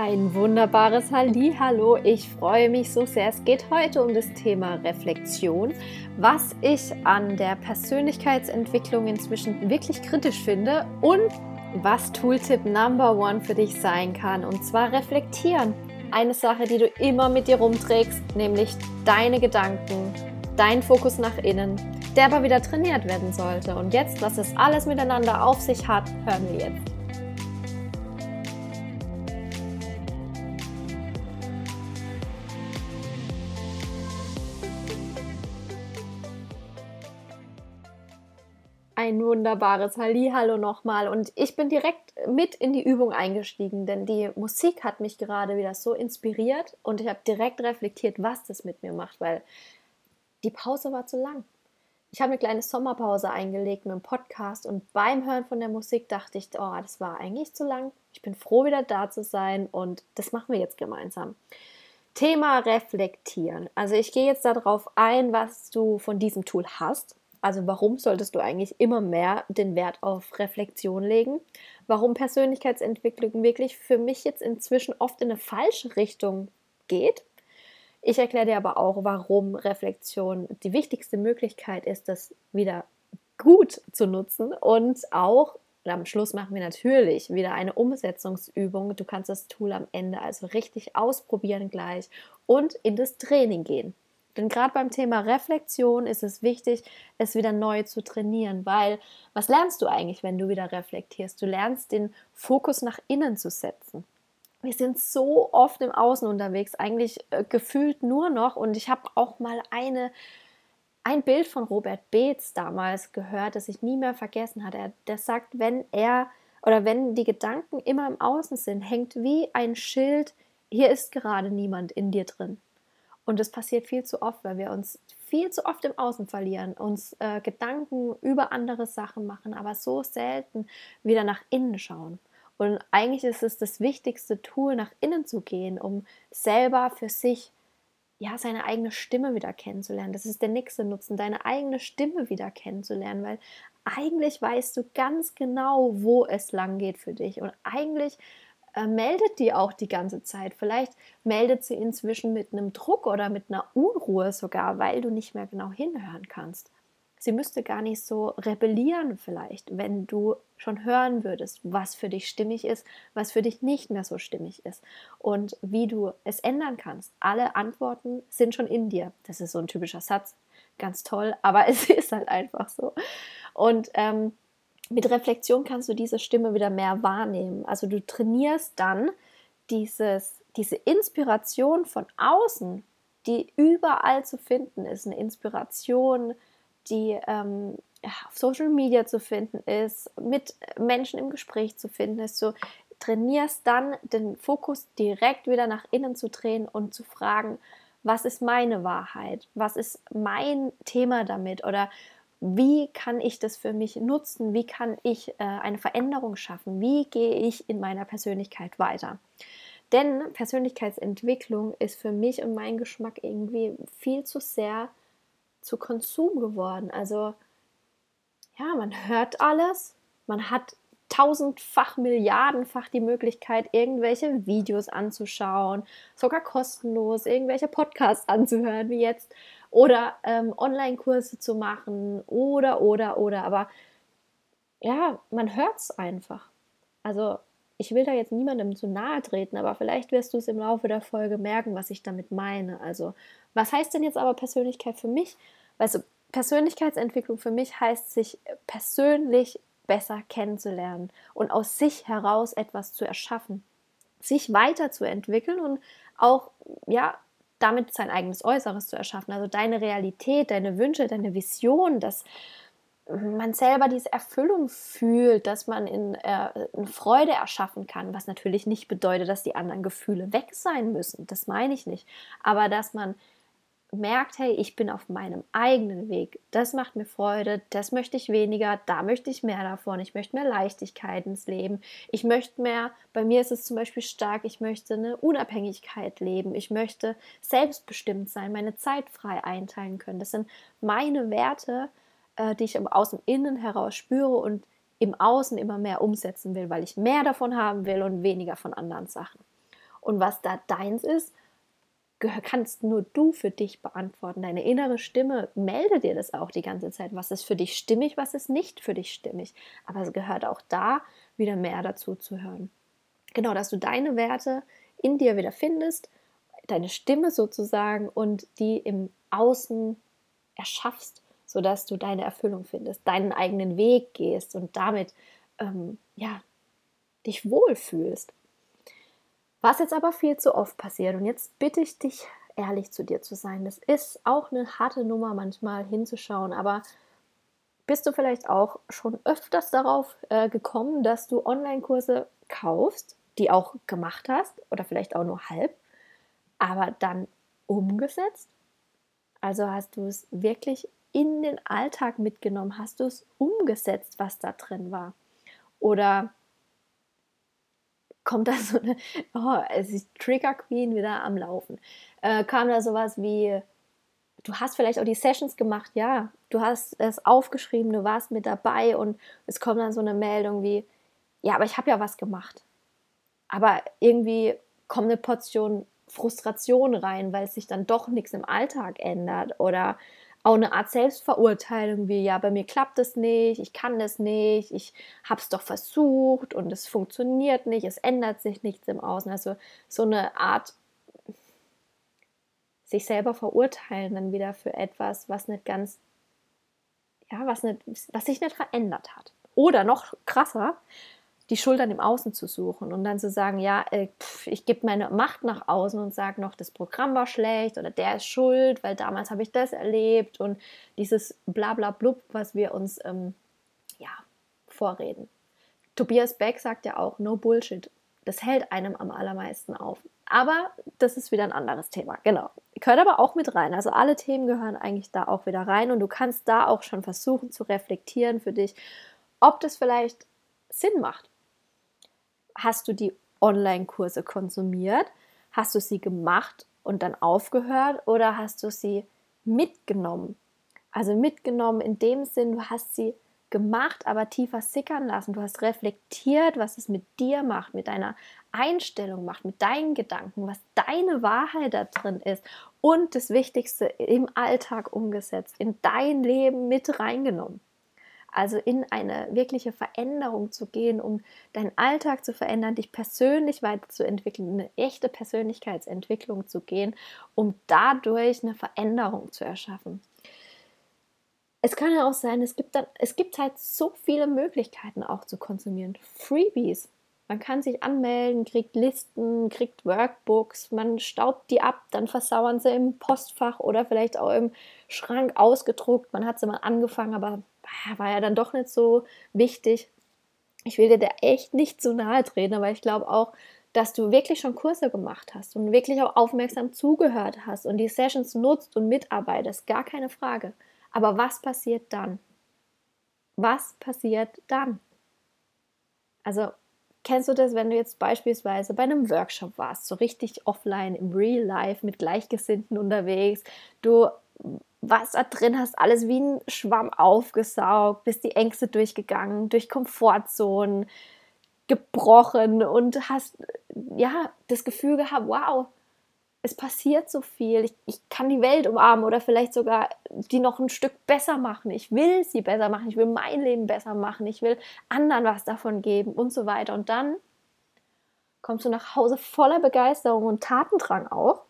Ein wunderbares Hallo. Ich freue mich so sehr. Es geht heute um das Thema Reflexion, was ich an der Persönlichkeitsentwicklung inzwischen wirklich kritisch finde und was Tooltip Number One für dich sein kann. Und zwar reflektieren. Eine Sache, die du immer mit dir rumträgst, nämlich deine Gedanken, dein Fokus nach innen, der aber wieder trainiert werden sollte. Und jetzt, was es alles miteinander auf sich hat, hören wir jetzt. Ein wunderbares Hallo nochmal und ich bin direkt mit in die Übung eingestiegen, denn die Musik hat mich gerade wieder so inspiriert und ich habe direkt reflektiert, was das mit mir macht, weil die Pause war zu lang. Ich habe eine kleine Sommerpause eingelegt mit dem Podcast und beim Hören von der Musik dachte ich, oh, das war eigentlich zu lang. Ich bin froh, wieder da zu sein und das machen wir jetzt gemeinsam. Thema Reflektieren. Also ich gehe jetzt darauf ein, was du von diesem Tool hast also warum solltest du eigentlich immer mehr den Wert auf Reflexion legen? Warum Persönlichkeitsentwicklung wirklich für mich jetzt inzwischen oft in eine falsche Richtung geht? Ich erkläre dir aber auch, warum Reflexion die wichtigste Möglichkeit ist, das wieder gut zu nutzen und auch am Schluss machen wir natürlich wieder eine Umsetzungsübung. Du kannst das Tool am Ende also richtig ausprobieren gleich und in das Training gehen. Denn gerade beim Thema Reflexion ist es wichtig, es wieder neu zu trainieren, weil was lernst du eigentlich, wenn du wieder reflektierst? Du lernst den Fokus nach innen zu setzen. Wir sind so oft im Außen unterwegs, eigentlich äh, gefühlt nur noch. Und ich habe auch mal eine, ein Bild von Robert Beetz damals gehört, das ich nie mehr vergessen hatte. Er, der sagt, wenn er oder wenn die Gedanken immer im Außen sind, hängt wie ein Schild, hier ist gerade niemand in dir drin. Und das passiert viel zu oft, weil wir uns viel zu oft im Außen verlieren, uns äh, Gedanken über andere Sachen machen, aber so selten wieder nach innen schauen. Und eigentlich ist es das wichtigste Tool, nach innen zu gehen, um selber für sich ja seine eigene Stimme wieder kennenzulernen. Das ist der nächste Nutzen, deine eigene Stimme wieder kennenzulernen, weil eigentlich weißt du ganz genau, wo es lang geht für dich und eigentlich äh, meldet die auch die ganze Zeit. Vielleicht meldet sie inzwischen mit einem Druck oder mit einer Unruhe sogar, weil du nicht mehr genau hinhören kannst. Sie müsste gar nicht so rebellieren vielleicht, wenn du schon hören würdest, was für dich stimmig ist, was für dich nicht mehr so stimmig ist und wie du es ändern kannst. Alle Antworten sind schon in dir. Das ist so ein typischer Satz, ganz toll, aber es ist halt einfach so. Und ähm, mit Reflexion kannst du diese Stimme wieder mehr wahrnehmen. Also du trainierst dann dieses, diese Inspiration von außen, die überall zu finden ist, eine Inspiration, die ähm, auf Social Media zu finden ist, mit Menschen im Gespräch zu finden ist. Du trainierst dann den Fokus direkt wieder nach innen zu drehen und zu fragen, was ist meine Wahrheit? Was ist mein Thema damit? Oder wie kann ich das für mich nutzen? Wie kann ich äh, eine Veränderung schaffen? Wie gehe ich in meiner Persönlichkeit weiter? Denn Persönlichkeitsentwicklung ist für mich und meinen Geschmack irgendwie viel zu sehr zu Konsum geworden. Also ja, man hört alles, man hat tausendfach, milliardenfach die Möglichkeit, irgendwelche Videos anzuschauen, sogar kostenlos, irgendwelche Podcasts anzuhören, wie jetzt oder ähm, Online-Kurse zu machen oder, oder, oder. Aber ja, man hört es einfach. Also ich will da jetzt niemandem zu nahe treten, aber vielleicht wirst du es im Laufe der Folge merken, was ich damit meine. Also, was heißt denn jetzt aber Persönlichkeit für mich? Also, Persönlichkeitsentwicklung für mich heißt, sich persönlich besser kennenzulernen und aus sich heraus etwas zu erschaffen, sich weiterzuentwickeln und auch ja damit sein eigenes Äußeres zu erschaffen. Also deine Realität, deine Wünsche, deine Vision, dass man selber diese Erfüllung fühlt, dass man in, äh, in Freude erschaffen kann, was natürlich nicht bedeutet, dass die anderen Gefühle weg sein müssen. Das meine ich nicht. Aber dass man merkt, hey, ich bin auf meinem eigenen Weg, das macht mir Freude, das möchte ich weniger, da möchte ich mehr davon, ich möchte mehr Leichtigkeit ins Leben, ich möchte mehr, bei mir ist es zum Beispiel stark, ich möchte eine Unabhängigkeit leben, ich möchte selbstbestimmt sein, meine Zeit frei einteilen können. Das sind meine Werte, äh, die ich aus dem Innen heraus spüre und im Außen immer mehr umsetzen will, weil ich mehr davon haben will und weniger von anderen Sachen. Und was da deins ist, kannst nur du für dich beantworten. Deine innere Stimme meldet dir das auch die ganze Zeit. Was ist für dich stimmig, was ist nicht für dich stimmig. Aber es gehört auch da wieder mehr dazu zu hören. Genau, dass du deine Werte in dir wieder findest, deine Stimme sozusagen und die im Außen erschaffst, sodass du deine Erfüllung findest, deinen eigenen Weg gehst und damit ähm, ja, dich wohlfühlst. Was jetzt aber viel zu oft passiert, und jetzt bitte ich dich, ehrlich zu dir zu sein. Das ist auch eine harte Nummer manchmal hinzuschauen, aber bist du vielleicht auch schon öfters darauf äh, gekommen, dass du Online-Kurse kaufst, die auch gemacht hast oder vielleicht auch nur halb, aber dann umgesetzt? Also hast du es wirklich in den Alltag mitgenommen? Hast du es umgesetzt, was da drin war? Oder kommt da so eine, oh, es ist Trigger Queen wieder am Laufen. Äh, kam da sowas wie, du hast vielleicht auch die Sessions gemacht, ja, du hast es aufgeschrieben, du warst mit dabei und es kommt dann so eine Meldung wie, ja, aber ich habe ja was gemacht. Aber irgendwie kommt eine Portion Frustration rein, weil sich dann doch nichts im Alltag ändert oder auch eine Art Selbstverurteilung wie, ja, bei mir klappt es nicht, ich kann das nicht, ich habe es doch versucht und es funktioniert nicht, es ändert sich nichts im Außen. Also so eine Art sich selber verurteilen dann wieder für etwas, was nicht ganz, ja, was, nicht, was sich nicht verändert hat. Oder noch krasser, die Schultern im Außen zu suchen und dann zu sagen, ja, äh, pff, ich gebe meine Macht nach außen und sage noch, das Programm war schlecht oder der ist schuld, weil damals habe ich das erlebt und dieses Blablablub, was wir uns ähm, ja, vorreden. Tobias Beck sagt ja auch, no Bullshit. Das hält einem am allermeisten auf. Aber das ist wieder ein anderes Thema. Genau. Gehört aber auch mit rein. Also alle Themen gehören eigentlich da auch wieder rein und du kannst da auch schon versuchen zu reflektieren für dich, ob das vielleicht Sinn macht hast du die Online-Kurse konsumiert? Hast du sie gemacht und dann aufgehört oder hast du sie mitgenommen? Also mitgenommen in dem Sinn, du hast sie gemacht, aber tiefer sickern lassen. Du hast reflektiert, was es mit dir macht, mit deiner Einstellung macht, mit deinen Gedanken, was deine Wahrheit da drin ist und das Wichtigste im Alltag umgesetzt, in dein Leben mit reingenommen also in eine wirkliche Veränderung zu gehen, um deinen Alltag zu verändern, dich persönlich weiterzuentwickeln, eine echte Persönlichkeitsentwicklung zu gehen, um dadurch eine Veränderung zu erschaffen. Es kann ja auch sein, es gibt, dann, es gibt halt so viele Möglichkeiten auch zu konsumieren. Freebies. Man kann sich anmelden, kriegt Listen, kriegt Workbooks, man staubt die ab, dann versauern sie im Postfach oder vielleicht auch im Schrank ausgedruckt. Man hat sie mal angefangen, aber war ja dann doch nicht so wichtig. Ich will dir da echt nicht zu nahe treten, aber ich glaube auch, dass du wirklich schon Kurse gemacht hast und wirklich auch aufmerksam zugehört hast und die Sessions nutzt und mitarbeitest, gar keine Frage. Aber was passiert dann? Was passiert dann? Also, kennst du das, wenn du jetzt beispielsweise bei einem Workshop warst, so richtig offline im Real Life mit Gleichgesinnten unterwegs, du was da drin hast, alles wie ein Schwamm aufgesaugt, bist die Ängste durchgegangen, durch Komfortzonen gebrochen und hast ja das Gefühl gehabt, wow, es passiert so viel, ich, ich kann die Welt umarmen oder vielleicht sogar die noch ein Stück besser machen. Ich will sie besser machen, ich will mein Leben besser machen, ich will anderen was davon geben und so weiter. Und dann kommst du nach Hause voller Begeisterung und Tatendrang auch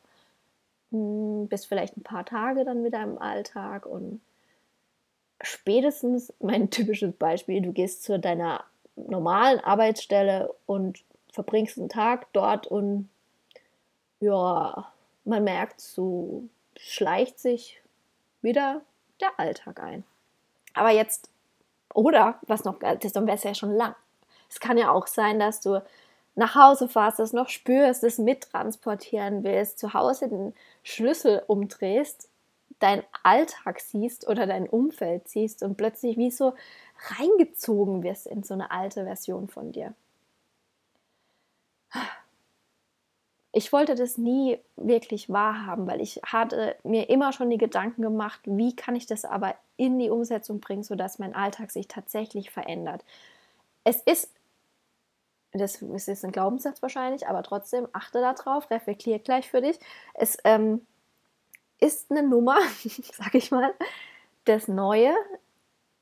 hm, bist vielleicht ein paar Tage dann wieder im Alltag und spätestens, mein typisches Beispiel, du gehst zu deiner normalen Arbeitsstelle und verbringst einen Tag dort und ja, man merkt, so schleicht sich wieder der Alltag ein. Aber jetzt, oder was noch, das wäre ja schon lang. Es kann ja auch sein, dass du nach Hause fährst, das noch spürst, das mittransportieren willst, zu Hause den Schlüssel umdrehst, deinen Alltag siehst oder dein Umfeld siehst und plötzlich wie so reingezogen wirst in so eine alte Version von dir. Ich wollte das nie wirklich wahrhaben, weil ich hatte mir immer schon die Gedanken gemacht, wie kann ich das aber in die Umsetzung bringen, sodass mein Alltag sich tatsächlich verändert. Es ist das ist jetzt ein Glaubenssatz wahrscheinlich, aber trotzdem achte darauf, reflektiere gleich für dich. Es ähm, ist eine Nummer, sag ich mal, das Neue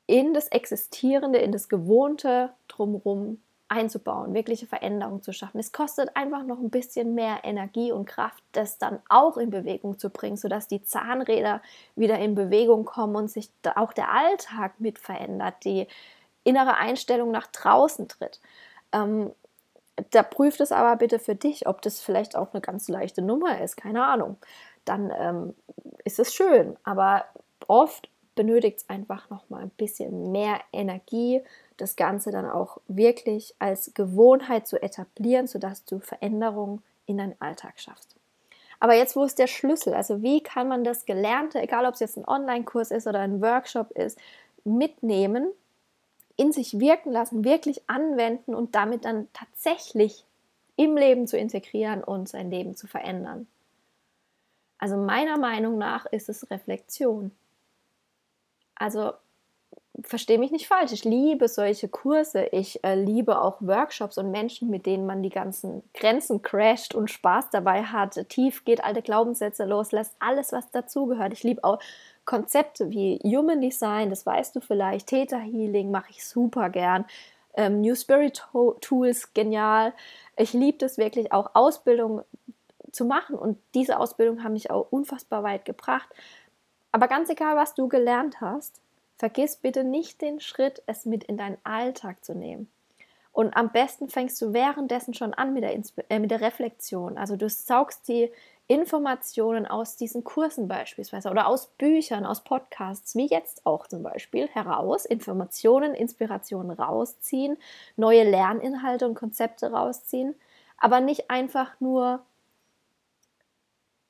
in das Existierende, in das Gewohnte drumherum einzubauen, wirkliche Veränderungen zu schaffen. Es kostet einfach noch ein bisschen mehr Energie und Kraft, das dann auch in Bewegung zu bringen, sodass die Zahnräder wieder in Bewegung kommen und sich auch der Alltag mit verändert, die innere Einstellung nach draußen tritt. Ähm, da prüft es aber bitte für dich, ob das vielleicht auch eine ganz leichte Nummer ist, keine Ahnung. Dann ähm, ist es schön, aber oft benötigt es einfach noch mal ein bisschen mehr Energie, das Ganze dann auch wirklich als Gewohnheit zu etablieren, sodass du Veränderungen in deinen Alltag schaffst. Aber jetzt, wo ist der Schlüssel? Also wie kann man das Gelernte, egal ob es jetzt ein Online-Kurs ist oder ein Workshop ist, mitnehmen, in sich wirken lassen, wirklich anwenden und damit dann tatsächlich im Leben zu integrieren und sein Leben zu verändern? Also meiner Meinung nach ist es Reflexion. Also verstehe mich nicht falsch, ich liebe solche Kurse, ich äh, liebe auch Workshops und Menschen, mit denen man die ganzen Grenzen crasht und Spaß dabei hat, tief geht, alte Glaubenssätze loslässt, alles, was dazugehört. Ich liebe auch Konzepte wie Human Design, das weißt du vielleicht, Theta Healing mache ich super gern, ähm, New Spirit Tools, genial. Ich liebe es wirklich auch, Ausbildung zu machen und diese Ausbildung haben mich auch unfassbar weit gebracht. Aber ganz egal, was du gelernt hast, vergiss bitte nicht den Schritt, es mit in deinen Alltag zu nehmen. Und am besten fängst du währenddessen schon an mit der, äh, mit der Reflexion. Also du saugst die Informationen aus diesen Kursen beispielsweise oder aus Büchern, aus Podcasts, wie jetzt auch zum Beispiel, heraus, Informationen, Inspirationen rausziehen, neue Lerninhalte und Konzepte rausziehen, aber nicht einfach nur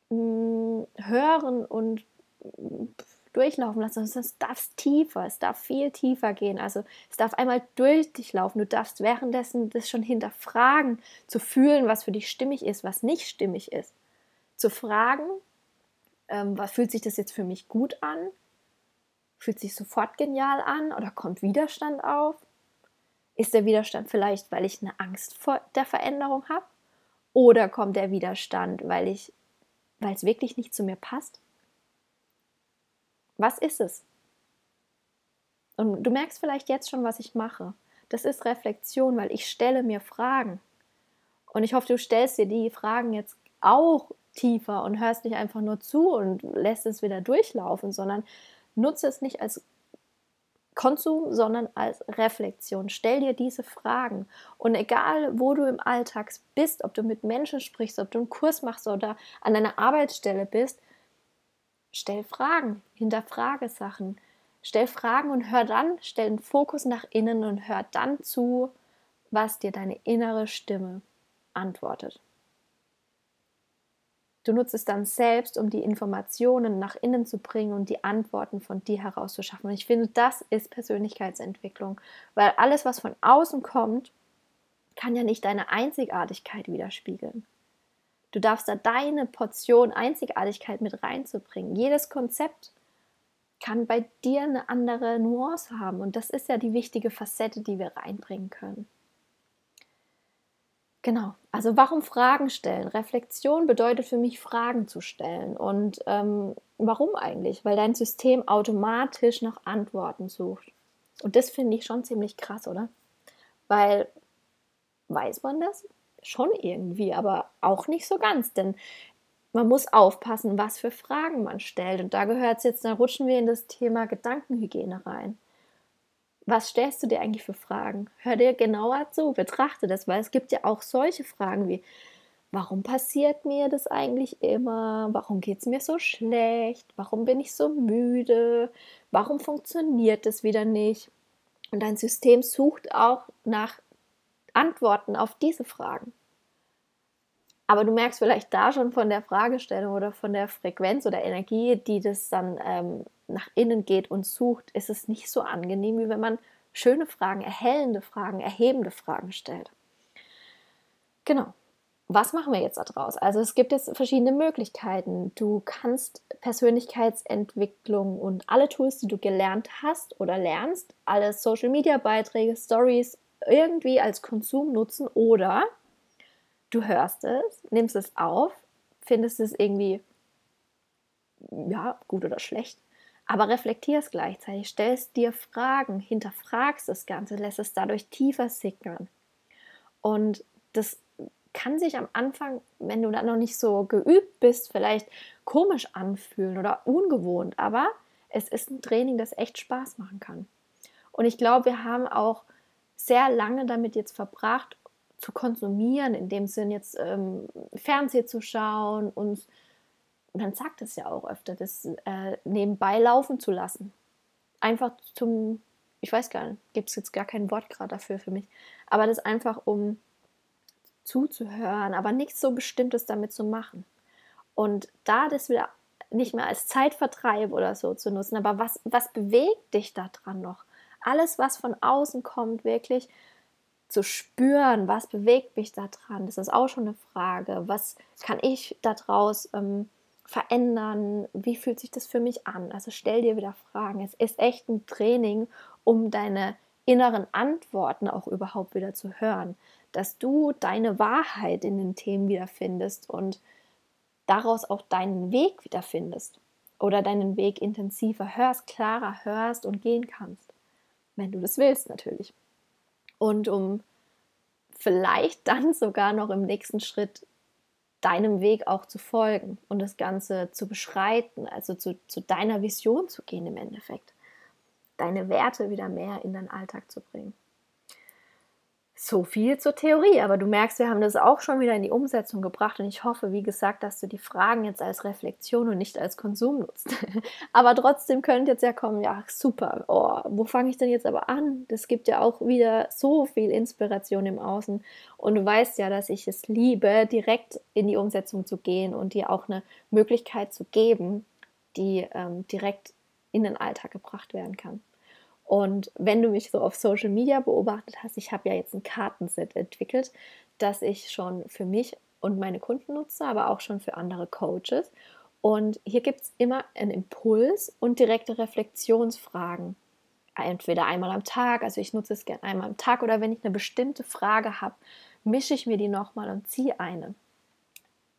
mh, mm, hören und durchlaufen lassen, sondern es darf tiefer, es darf viel tiefer gehen. Also es darf einmal durch dich laufen. Du darfst währenddessen das schon hinterfragen, zu fühlen, was für dich stimmig ist, was nicht stimmig ist. Zu fragen, ähm, was fühlt sich das jetzt für mich gut an? Fühlt sich sofort genial an oder kommt Widerstand auf? Ist der Widerstand vielleicht, weil ich eine Angst vor der Veränderung habe? Oder kommt der Widerstand, weil ich, weil es wirklich nicht zu mir passt? Was ist es? Und du merkst vielleicht jetzt schon, was ich mache. Das ist Reflexion, weil ich stelle mir Fragen. Und ich hoffe, du stellst dir die Fragen jetzt auch tiefer und hörst nicht einfach nur zu und lässt es wieder durchlaufen, sondern nutze es nicht als Konsum, sondern als Reflexion. Stell dir diese Fragen. Und egal, wo du im Alltag bist, ob du mit Menschen sprichst, ob du einen Kurs machst oder an deiner Arbeitsstelle bist, Stell Fragen, hinterfrage Sachen. Stell Fragen und hör dann, stell den Fokus nach innen und hör dann zu, was dir deine innere Stimme antwortet. Du nutzt es dann selbst, um die Informationen nach innen zu bringen und die Antworten von dir herauszuschaffen. Und ich finde, das ist Persönlichkeitsentwicklung, weil alles, was von außen kommt, kann ja nicht deine Einzigartigkeit widerspiegeln. Du darfst da deine Portion Einzigartigkeit mit reinzubringen. Jedes Konzept kann bei dir eine andere Nuance haben. Und das ist ja die wichtige Facette, die wir reinbringen können. Genau, also warum Fragen stellen? Reflexion bedeutet für mich, Fragen zu stellen. Und ähm, warum eigentlich? Weil dein System automatisch nach Antworten sucht. Und das finde ich schon ziemlich krass, oder? Weil, weiß man das? schon irgendwie, aber auch nicht so ganz, denn man muss aufpassen, was für Fragen man stellt. Und da gehört es jetzt, da rutschen wir in das Thema Gedankenhygiene rein. Was stellst du dir eigentlich für Fragen? Hör dir genauer zu, betrachte das, weil es gibt ja auch solche Fragen wie, warum passiert mir das eigentlich immer? Warum geht es mir so schlecht? Warum bin ich so müde? Warum funktioniert es wieder nicht? Und dein System sucht auch nach Antworten auf diese Fragen. Aber du merkst vielleicht da schon von der Fragestellung oder von der Frequenz oder Energie, die das dann ähm, nach innen geht und sucht, ist es nicht so angenehm, wie wenn man schöne Fragen, erhellende Fragen, erhebende Fragen stellt. Genau. Was machen wir jetzt daraus? Also es gibt jetzt verschiedene Möglichkeiten. Du kannst Persönlichkeitsentwicklung und alle Tools, die du gelernt hast oder lernst, alle Social-Media-Beiträge, Stories, irgendwie als Konsum nutzen oder du hörst es, nimmst es auf, findest es irgendwie ja, gut oder schlecht, aber reflektierst gleichzeitig, stellst dir Fragen, hinterfragst das Ganze, lässt es dadurch tiefer sickern. Und das kann sich am Anfang, wenn du dann noch nicht so geübt bist, vielleicht komisch anfühlen oder ungewohnt, aber es ist ein Training, das echt Spaß machen kann. Und ich glaube, wir haben auch sehr lange damit jetzt verbracht, zu konsumieren, in dem Sinn jetzt ähm, Fernsehen zu schauen, uns, man sagt es ja auch öfter, das äh, nebenbei laufen zu lassen. Einfach zum, ich weiß gar nicht, gibt es jetzt gar kein Wort gerade dafür für mich, aber das einfach um zuzuhören, aber nichts so Bestimmtes damit zu machen. Und da das wieder nicht mehr als Zeitvertreib oder so zu nutzen, aber was, was bewegt dich daran noch? Alles, was von außen kommt, wirklich zu spüren, was bewegt mich daran, das ist auch schon eine Frage. Was kann ich daraus ähm, verändern? Wie fühlt sich das für mich an? Also stell dir wieder Fragen. Es ist echt ein Training, um deine inneren Antworten auch überhaupt wieder zu hören dass du deine Wahrheit in den Themen wiederfindest und daraus auch deinen Weg wiederfindest oder deinen Weg intensiver hörst, klarer hörst und gehen kannst, wenn du das willst natürlich. Und um vielleicht dann sogar noch im nächsten Schritt deinem Weg auch zu folgen und das Ganze zu beschreiten, also zu, zu deiner Vision zu gehen im Endeffekt, deine Werte wieder mehr in deinen Alltag zu bringen. So viel zur Theorie, aber du merkst, wir haben das auch schon wieder in die Umsetzung gebracht und ich hoffe, wie gesagt, dass du die Fragen jetzt als Reflexion und nicht als Konsum nutzt. aber trotzdem könnte jetzt ja kommen, ja, super, oh, wo fange ich denn jetzt aber an? Das gibt ja auch wieder so viel Inspiration im Außen und du weißt ja, dass ich es liebe, direkt in die Umsetzung zu gehen und dir auch eine Möglichkeit zu geben, die ähm, direkt in den Alltag gebracht werden kann. Und wenn du mich so auf Social Media beobachtet hast, ich habe ja jetzt ein Kartenset entwickelt, das ich schon für mich und meine Kunden nutze, aber auch schon für andere Coaches. Und hier gibt es immer einen Impuls und direkte Reflexionsfragen. Entweder einmal am Tag, also ich nutze es gerne einmal am Tag, oder wenn ich eine bestimmte Frage habe, mische ich mir die nochmal und ziehe eine.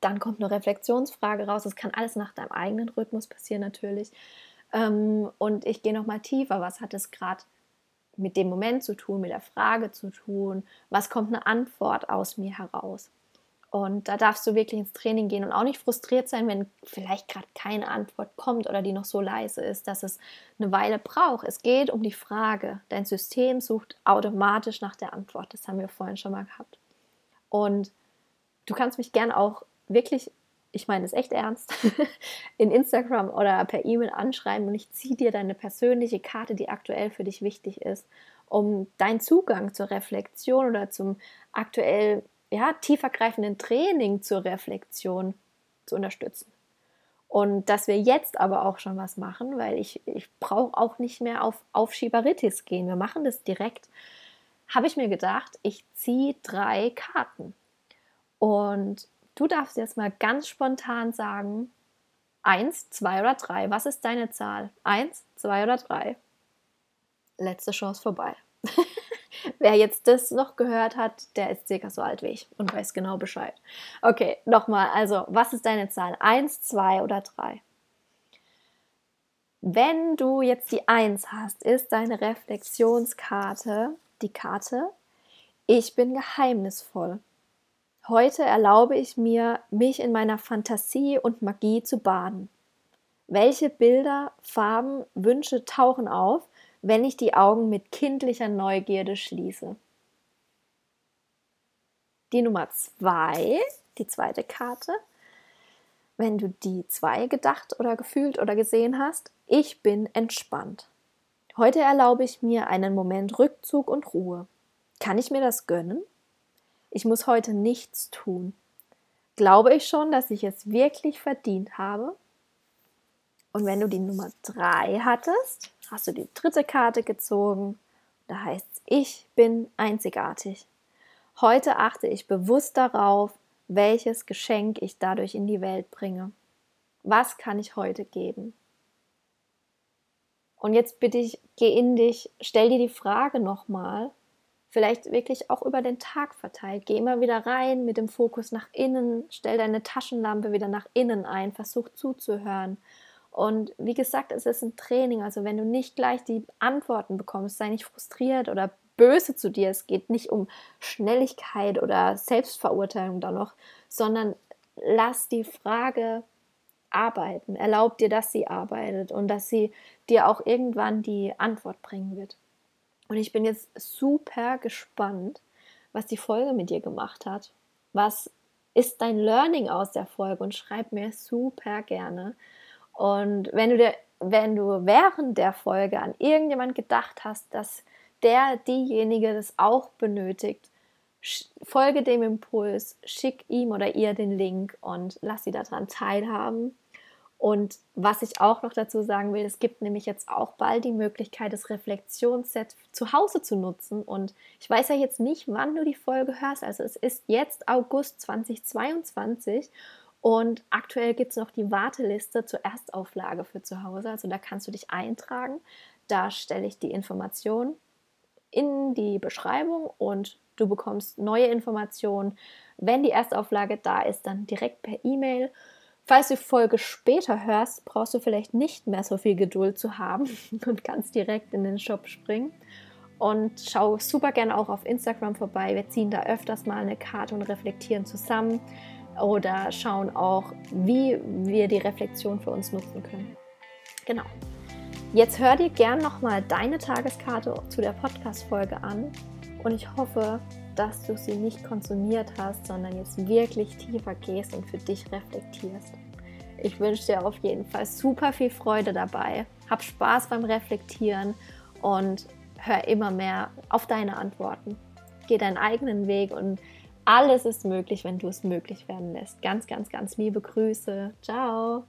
Dann kommt eine Reflexionsfrage raus. Das kann alles nach deinem eigenen Rhythmus passieren natürlich. Ähm, und ich gehe nochmal tiefer. Was hat es gerade mit dem Moment zu tun, mit der Frage zu tun? Was kommt eine Antwort aus mir heraus? Und da darfst du wirklich ins Training gehen und auch nicht frustriert sein, wenn vielleicht gerade keine Antwort kommt oder die noch so leise ist, dass es eine Weile braucht. Es geht um die Frage. Dein System sucht automatisch nach der Antwort. Das haben wir vorhin schon mal gehabt. Und du kannst mich gern auch wirklich ich meine es echt ernst, in Instagram oder per E-Mail anschreiben und ich ziehe dir deine persönliche Karte, die aktuell für dich wichtig ist, um deinen Zugang zur Reflexion oder zum aktuell ja, tiefergreifenden Training zur Reflexion zu unterstützen. Und dass wir jetzt aber auch schon was machen, weil ich, ich brauche auch nicht mehr auf Aufschieberitis gehen. Wir machen das direkt. Habe ich mir gedacht, ich ziehe drei Karten. Und Du darfst jetzt mal ganz spontan sagen, eins, zwei oder drei. Was ist deine Zahl? Eins, zwei oder drei? Letzte Chance vorbei. Wer jetzt das noch gehört hat, der ist circa so alt wie ich und weiß genau Bescheid. Okay, nochmal. Also, was ist deine Zahl? Eins, zwei oder drei? Wenn du jetzt die Eins hast, ist deine Reflexionskarte die Karte Ich bin geheimnisvoll. Heute erlaube ich mir, mich in meiner Fantasie und Magie zu baden. Welche Bilder, Farben, Wünsche tauchen auf, wenn ich die Augen mit kindlicher Neugierde schließe? Die Nummer zwei, die zweite Karte. Wenn du die zwei gedacht oder gefühlt oder gesehen hast, ich bin entspannt. Heute erlaube ich mir einen Moment Rückzug und Ruhe. Kann ich mir das gönnen? Ich muss heute nichts tun. Glaube ich schon, dass ich es wirklich verdient habe? Und wenn du die Nummer 3 hattest, hast du die dritte Karte gezogen. Da heißt es, ich bin einzigartig. Heute achte ich bewusst darauf, welches Geschenk ich dadurch in die Welt bringe. Was kann ich heute geben? Und jetzt bitte ich, geh in dich, stell dir die Frage nochmal, Vielleicht wirklich auch über den Tag verteilt. Geh immer wieder rein mit dem Fokus nach innen, stell deine Taschenlampe wieder nach innen ein, versuch zuzuhören. Und wie gesagt, es ist ein Training. Also wenn du nicht gleich die Antworten bekommst, sei nicht frustriert oder böse zu dir. Es geht nicht um Schnelligkeit oder Selbstverurteilung da noch, sondern lass die Frage arbeiten. Erlaub dir, dass sie arbeitet und dass sie dir auch irgendwann die Antwort bringen wird. Und ich bin jetzt super gespannt, was die Folge mit dir gemacht hat. Was ist dein Learning aus der Folge? Und schreib mir super gerne. Und wenn du dir, wenn du während der Folge an irgendjemand gedacht hast, dass der, diejenige das auch benötigt, folge dem Impuls, schick ihm oder ihr den Link und lass sie daran teilhaben. Und was ich auch noch dazu sagen will, es gibt nämlich jetzt auch bald die Möglichkeit, das Reflexionsset zu Hause zu nutzen. Und ich weiß ja jetzt nicht, wann du die Folge hörst. Also es ist jetzt August 2022 und aktuell gibt es noch die Warteliste zur Erstauflage für zu Hause. Also da kannst du dich eintragen. Da stelle ich die Informationen in die Beschreibung und du bekommst neue Informationen, wenn die Erstauflage da ist, dann direkt per E-Mail. Falls du Folge später hörst, brauchst du vielleicht nicht mehr so viel Geduld zu haben und kannst direkt in den Shop springen. Und schau super gerne auch auf Instagram vorbei. Wir ziehen da öfters mal eine Karte und reflektieren zusammen oder schauen auch, wie wir die Reflexion für uns nutzen können. Genau. Jetzt hör dir gern nochmal deine Tageskarte zu der Podcast-Folge an und ich hoffe, dass du sie nicht konsumiert hast, sondern jetzt wirklich tiefer gehst und für dich reflektierst. Ich wünsche dir auf jeden Fall super viel Freude dabei. Hab Spaß beim Reflektieren und hör immer mehr auf deine Antworten. Geh deinen eigenen Weg und alles ist möglich, wenn du es möglich werden lässt. Ganz, ganz, ganz liebe Grüße. Ciao.